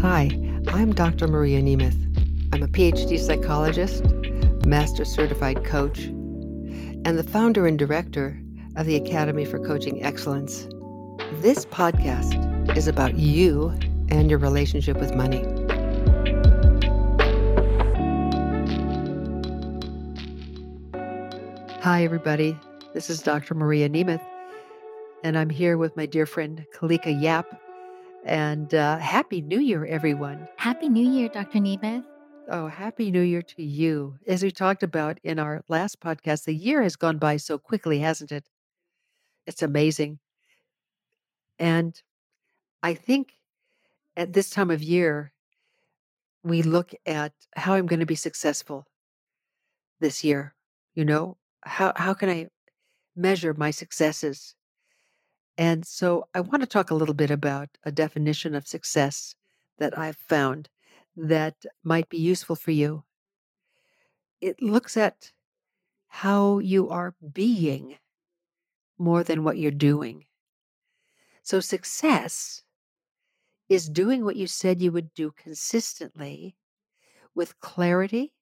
Hi, I'm Dr. Maria Nemeth. I'm a PhD psychologist, master certified coach, and the founder and director of the Academy for Coaching Excellence. This podcast is about you and your relationship with money. Hi, everybody. This is Dr. Maria Nemeth, and I'm here with my dear friend Kalika Yap. And uh, Happy New Year, everyone. Happy New Year, Dr. Nemeth. Oh, Happy New Year to you. As we talked about in our last podcast, the year has gone by so quickly, hasn't it? It's amazing. And I think at this time of year, we look at how I'm going to be successful this year. You know, how, how can I measure my successes? And so I want to talk a little bit about a definition of success that I've found that might be useful for you. It looks at how you are being more than what you're doing. So, success is doing what you said you would do consistently with clarity,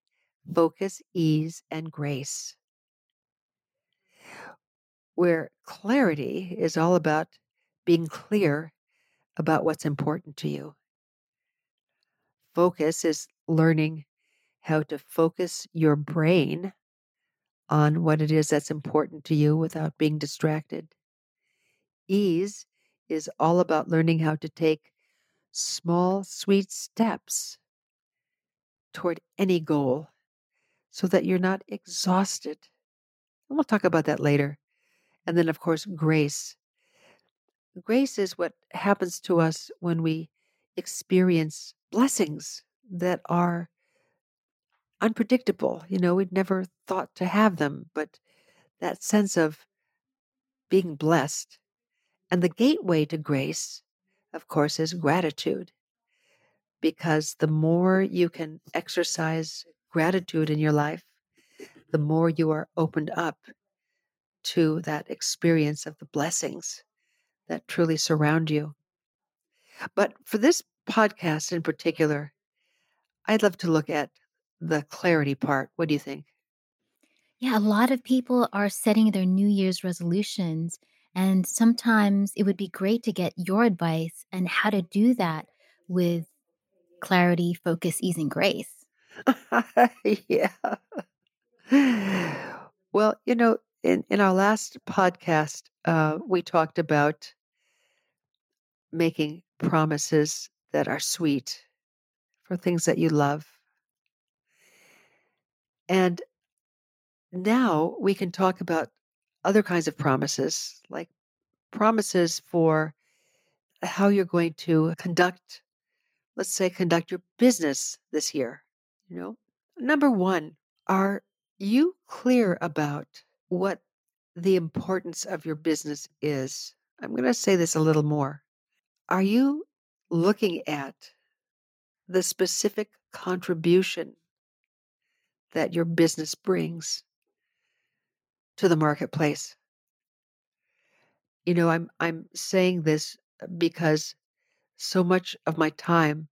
focus, ease, and grace. Where clarity is all about being clear about what's important to you. Focus is learning how to focus your brain on what it is that's important to you without being distracted. Ease is all about learning how to take small, sweet steps toward any goal so that you're not exhausted. And we'll talk about that later. And then, of course, grace. Grace is what happens to us when we experience blessings that are unpredictable. You know, we'd never thought to have them, but that sense of being blessed. And the gateway to grace, of course, is gratitude. Because the more you can exercise gratitude in your life, the more you are opened up to that experience of the blessings that truly surround you. But for this podcast in particular, I'd love to look at the clarity part. What do you think? Yeah, a lot of people are setting their New Year's resolutions, and sometimes it would be great to get your advice on how to do that with clarity, focus, ease, and grace. yeah. Well, you know, in, in our last podcast, uh, we talked about making promises that are sweet for things that you love. And now we can talk about other kinds of promises, like promises for how you're going to conduct, let's say, conduct your business this year. You know, number one, are you clear about what the importance of your business is? I'm going to say this a little more. Are you looking at the specific contribution that your business brings to the marketplace? You know, I'm I'm saying this uh, because so much of my time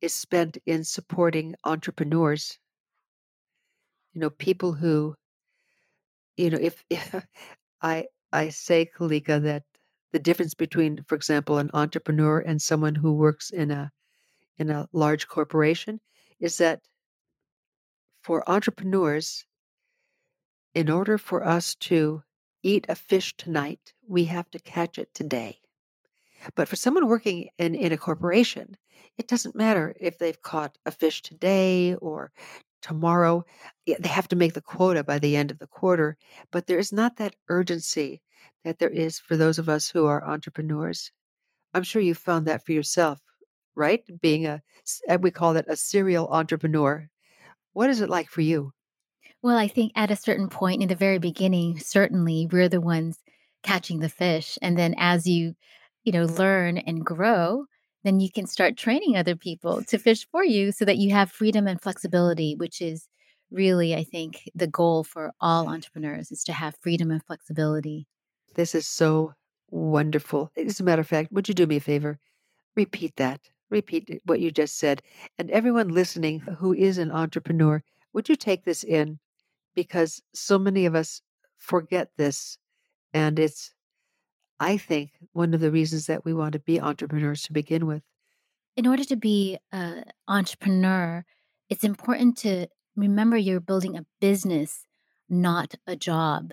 is spent in supporting entrepreneurs. You know, people who, you know, if, if I I say, Kalika, that the difference between, for example, an entrepreneur and someone who works in a in a large corporation is that for entrepreneurs, in order for us to eat a fish tonight, we have to catch it today. But for someone working in, in a corporation, it doesn't matter if they've caught a fish today or tomorrow. They have to make the quota by the end of the quarter. But there is not that urgency that there is for those of us who are entrepreneurs. I'm sure you found that for yourself, right? Being a, and we call it a serial entrepreneur. What is it like for you? Well, I think at a certain point in the very beginning, certainly we're the ones catching the fish. And then as you, you know, learn and grow, then you can start training other people to fish for you so that you have freedom and flexibility, which is really, I think, the goal for all entrepreneurs is to have freedom and flexibility. This is so wonderful. As a matter of fact, would you do me a favor? Repeat that repeat what you just said. And everyone listening who is an entrepreneur, would you take this in? Because so many of us forget this. And it's, I think, one of the reasons that we want to be entrepreneurs to begin with. In order to be an entrepreneur, it's important to remember you're building a business, not a job.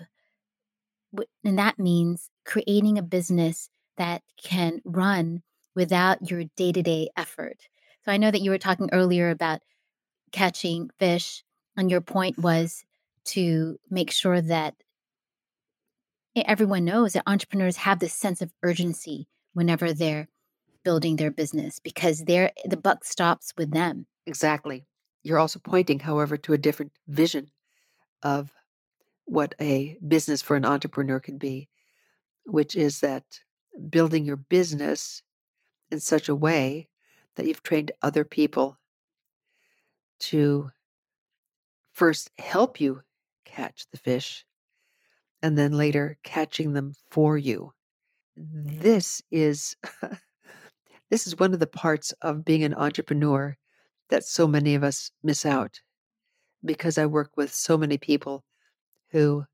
And that means creating a business that can run without your day to day effort. So I know that you were talking earlier about catching fish, and your point was to make sure that Eh, everyone knows that entrepreneurs have this sense of urgency whenever they're building their business because they're the buck stops with them. Exactly. You're also pointing, however, to a different vision of what a business for an entrepreneur can be, which is that building your business in such a way that you've trained other people to first help you catch the fish and then later catching them for you. Mm-hmm. This is this is one of the parts of being an entrepreneur that so many of us miss out because I work with so many people who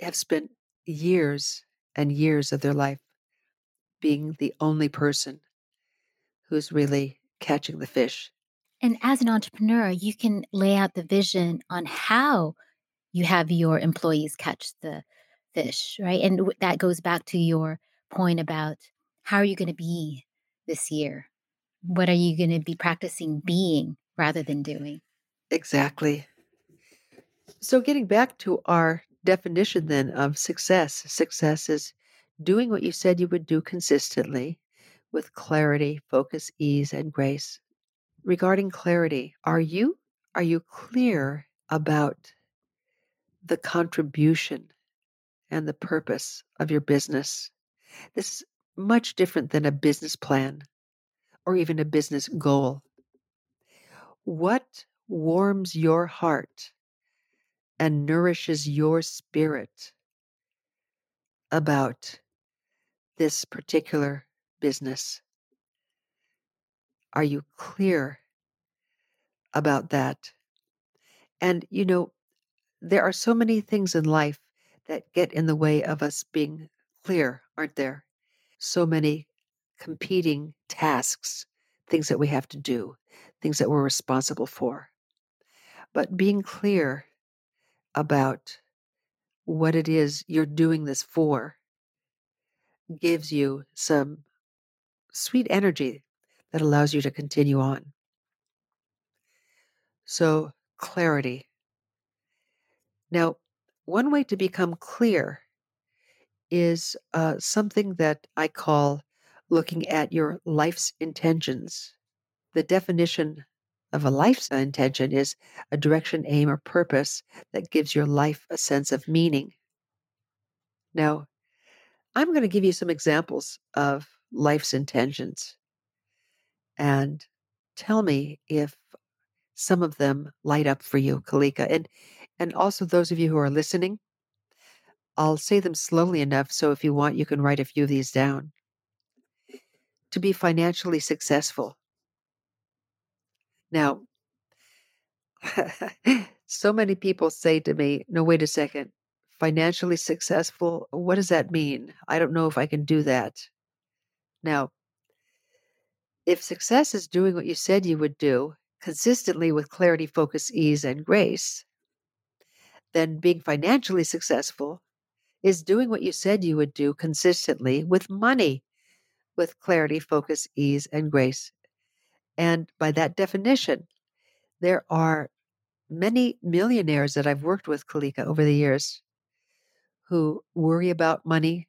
have spent years and years of their life being the only person who's really catching the fish. And as an entrepreneur, you can lay out the vision on how you have your employees catch the fish, right? And that goes back to your point about how are you going to be this year? What are you going to be practicing being rather than doing? Exactly. So, getting back to our definition then of success success is doing what you said you would do consistently with clarity, focus, ease, and grace. Regarding clarity, are you are you clear about the contribution and the purpose of your business? This is much different than a business plan or even a business goal. What warms your heart and nourishes your spirit about this particular business? Are you clear about that? And, you know, there are so many things in life that get in the way of us being clear, aren't there? So many competing tasks, things that we have to do, things that we're responsible for. But being clear about what it is you're doing this for gives you some sweet energy that allows you to continue on. So, clarity. Now, one way to become clear is uh, something that I call looking at your life's intentions. The definition of a life's intention is a direction, aim, or purpose that gives your life a sense of meaning. Now, I'm going to give you some examples of life's intentions and tell me if some of them light up for you, Kalika. And and also those of you who are listening, I'll say them slowly enough so if you want you can write a few of these down. To be financially successful. Now, so many people say to me, no, wait a second, financially successful, what does that mean? I don't know if I can do that. Now, if success is doing what you said you would do consistently with clarity, focus, ease, and grace, then being financially successful is doing what you said you would do consistently with money, with clarity, focus, ease, and grace. And by that definition, there are many millionaires that I've worked with, Kalika, over the years who worry about money,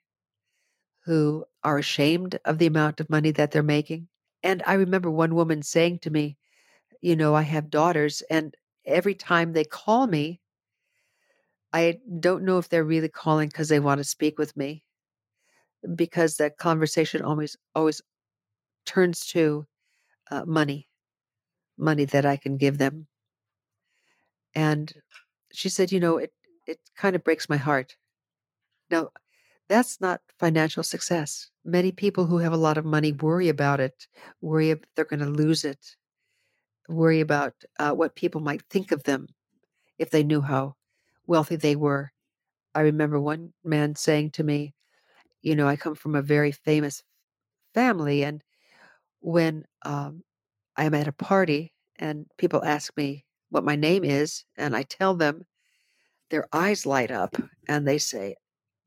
who are ashamed of the amount of money that they're making. And I remember one woman saying to me, You know, I have daughters, and every time they call me, I don't know if they're really calling because they want to speak with me, because that conversation always always turns to uh, money, money that I can give them. And she said, you know, it it kind of breaks my heart. Now, That's not financial success. Many people who have a lot of money worry about it, worry if they're going to lose it, worry about uh, what people might think of them if they knew how wealthy they were. I remember one man saying to me, You know, I come from a very famous family, and when um, I'm at a party and people ask me what my name is, and I tell them, their eyes light up and they say,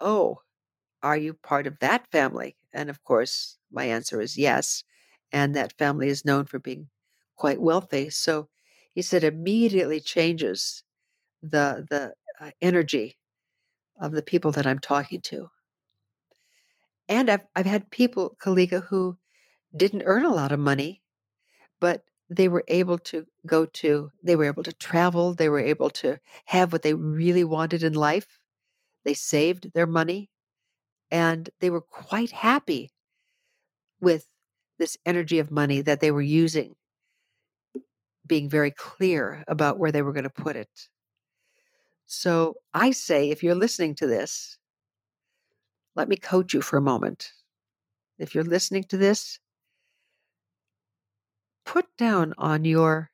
Oh, are you part of that family? And of course, my answer is yes. And that family is known for being quite wealthy. So he said immediately changes the the uh, energy of the people that I'm talking to. And I've I've had people, Kalika, who didn't earn a lot of money, but they were able to go to they were able to travel, they were able to have what they really wanted in life. They saved their money and they were quite happy with this energy of money that they were using, being very clear about where they were going to put it. So I say, if you're listening to this, let me coach you for a moment. If you're listening to this, put down on your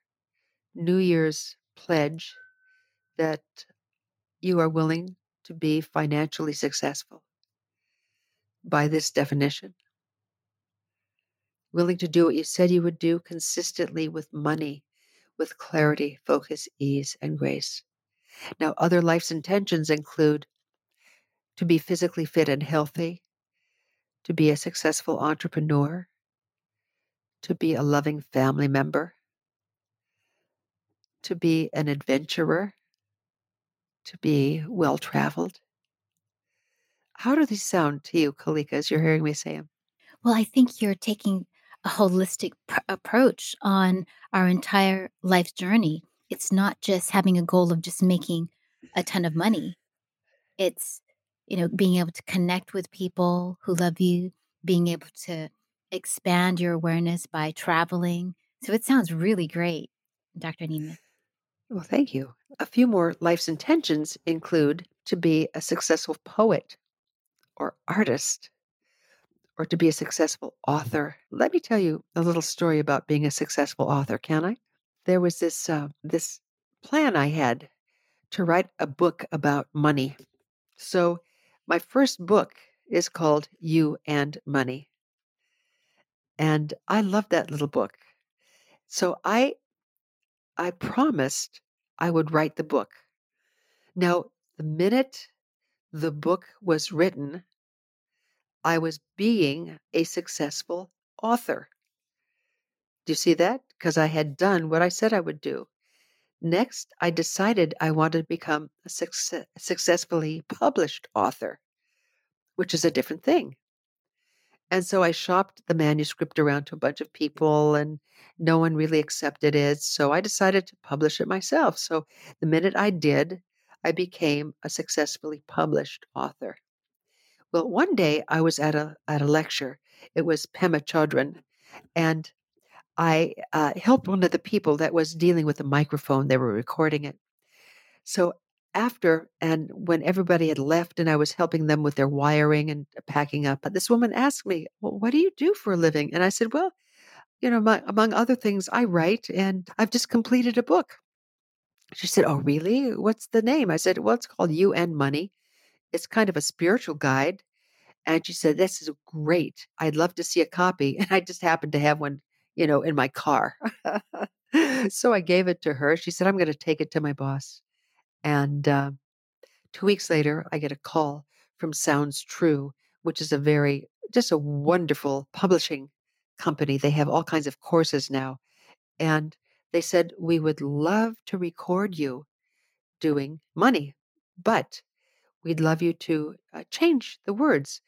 New Year's pledge that you are willing to be financially successful by this definition. Willing to do what you said you would do consistently with money, with clarity, focus, ease, and grace. Now, other life's intentions include to be physically fit and healthy, to be a successful entrepreneur, to be a loving family member, to be an adventurer, to be well traveled. How do these sound to you, Kalika, as you're hearing me say them? Well, I think you're taking a holistic pr- approach on our entire life journey. It's not just having a goal of just making a ton of money. It's, you know, being able to connect with people who love you, being able to expand your awareness by traveling. So it sounds really great, Dr. Nemeth. Well, thank you. A few more life's intentions include to be a successful poet or artist or to be a successful author. Let me tell you a little story about being a successful author, can I? There was this uh, this plan I had to write a book about money. So, my first book is called You and Money. And I love that little book. So I I promised I would write the book. Now, the minute the book was written, I was being a successful author. Do you see that? Because I had done what I said I would do. Next, I decided I wanted to become a success, successfully published author, which is a different thing. And so I shopped the manuscript around to a bunch of people, and no one really accepted it. So I decided to publish it myself. So the minute I did, I became a successfully published author. Well, one day I was at a at a lecture. It was Pema Chodron, and I uh, helped one of the people that was dealing with the microphone. They were recording it. So after and when everybody had left and I was helping them with their wiring and packing up, this woman asked me, Well, what do you do for a living? And I said, Well, you know, my, among other things, I write and I've just completed a book. She said, Oh, really? What's the name? I said, Well, it's called You and Money. It's kind of a spiritual guide. And she said, This is great. I'd love to see a copy. And I just happened to have one, you know, in my car. so I gave it to her. She said, I'm going to take it to my boss. And uh, two weeks later, I get a call from Sounds True, which is a very, just a wonderful publishing company. They have all kinds of courses now. And they said, We would love to record you doing money, but we'd love you to uh, change the words.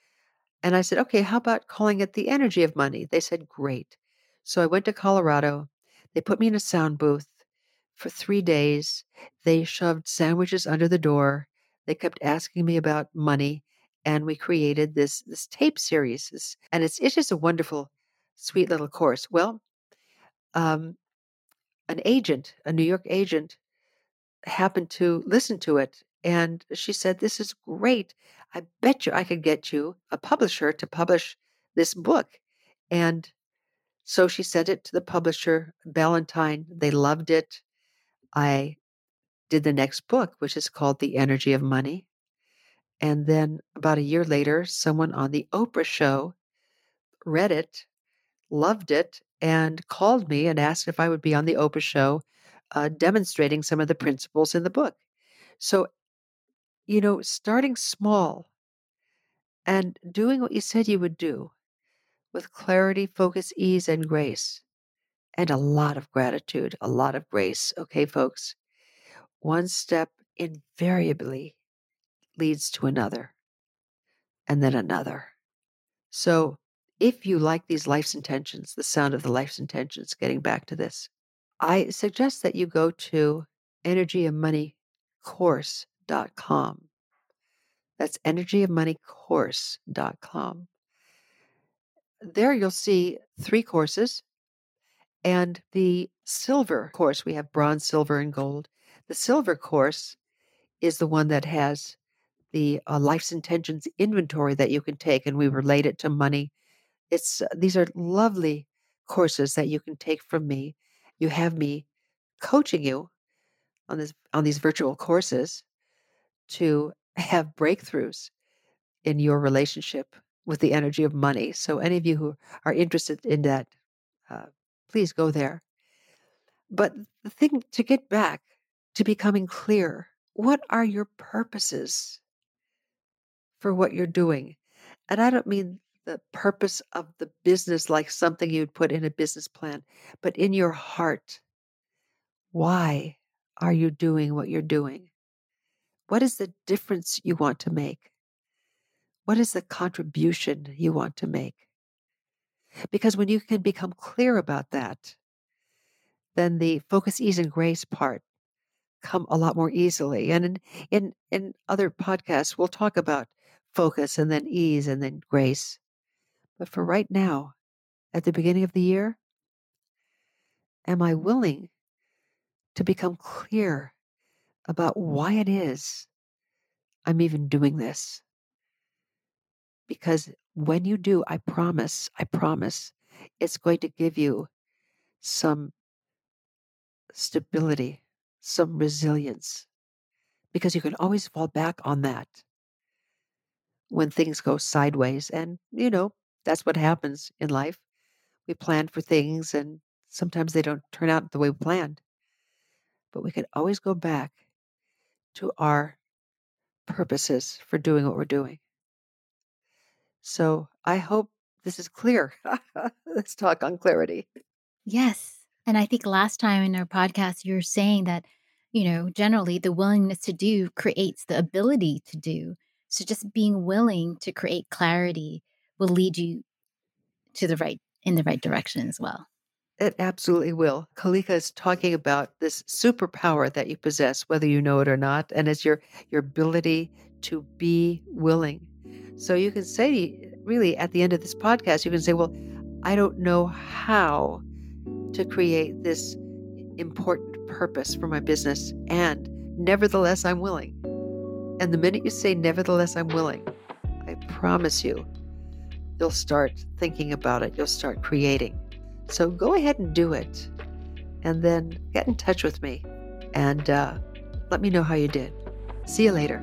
And I said, Okay, how about calling it the energy of money? They said, Great. So I went to Colorado. They put me in a sound booth for three days. They shoved sandwiches under the door. They kept asking me about money, and we created this this tape series. And it's it's just a wonderful, sweet little course. Well, um, an agent, a New York agent, happened to listen to it, And she said, This is great. I bet you I could get you a publisher to publish this book. And so she sent it to the publisher, Ballantine. They loved it. I did the next book, which is called The Energy of Money. And then about a year later, someone on the Oprah show read it, loved it, and called me and asked if I would be on the Oprah show uh, demonstrating some of the principles in the book. So, you know, starting small and doing what you said you would do with clarity, focus, ease, and grace, and a lot of gratitude, a lot of grace. Okay, folks? One step invariably leads to another, and then another. So, if you like these life's intentions, the sound of the life's intentions, getting back to this, I suggest that you go to energyofmoneycourse.com. That's energyofmoneycourse.com. There you'll see three courses and the silver course. We have bronze, silver, and gold. The silver course is the one that has the uh, life's intentions inventory that you can take, and we relate it to money. It's uh, these are lovely courses that you can take from me. You have me coaching you on this on these virtual courses to have breakthroughs in your relationship with the energy of money. So, any of you who are interested in that, uh, please go there. But the thing to get back to becoming clear what are your purposes for what you're doing? And I don't mean the purpose of the business like something you'd put in a business plan, but in your heart. Why are you doing what you're doing? What is the difference you want to make? What is the contribution you want to make? Because when you can become clear about that, then the focus, ease, and grace part come a lot more easily. And in, in, in other podcasts, we'll talk about focus and then ease and then grace. But for right now, at the beginning of the year, am I willing to become clear about why it is I'm even doing this? Because when you do, I promise, I promise, it's going to give you some stability, some resilience, because you can always fall back on that when things go sideways. And, you know, that's what happens in life. We plan for things and sometimes they don't turn out the way we planned. But we can always go back to our purposes for doing what we're doing. So I hope this is clear. Let's talk on clarity. Yes. And I think last time in our podcast, you were saying that, you know, generally the willingness to do creates the ability to do. So just being willing to create clarity will lead you to the right, in the right direction as well. It absolutely will. Kalika is talking about this superpower that you possess, whether you know it or not, and it's your your ability to be willing. So you can say, really, at the end of this podcast, you can say, Well, I don't know how to create this important purpose for my business, and nevertheless, I'm willing. And the minute you say, Nevertheless, I'm willing, I promise you, you'll start thinking about it, you'll start creating. So go ahead and do it. And then get in touch with me and uh, let me know how you did. See you later.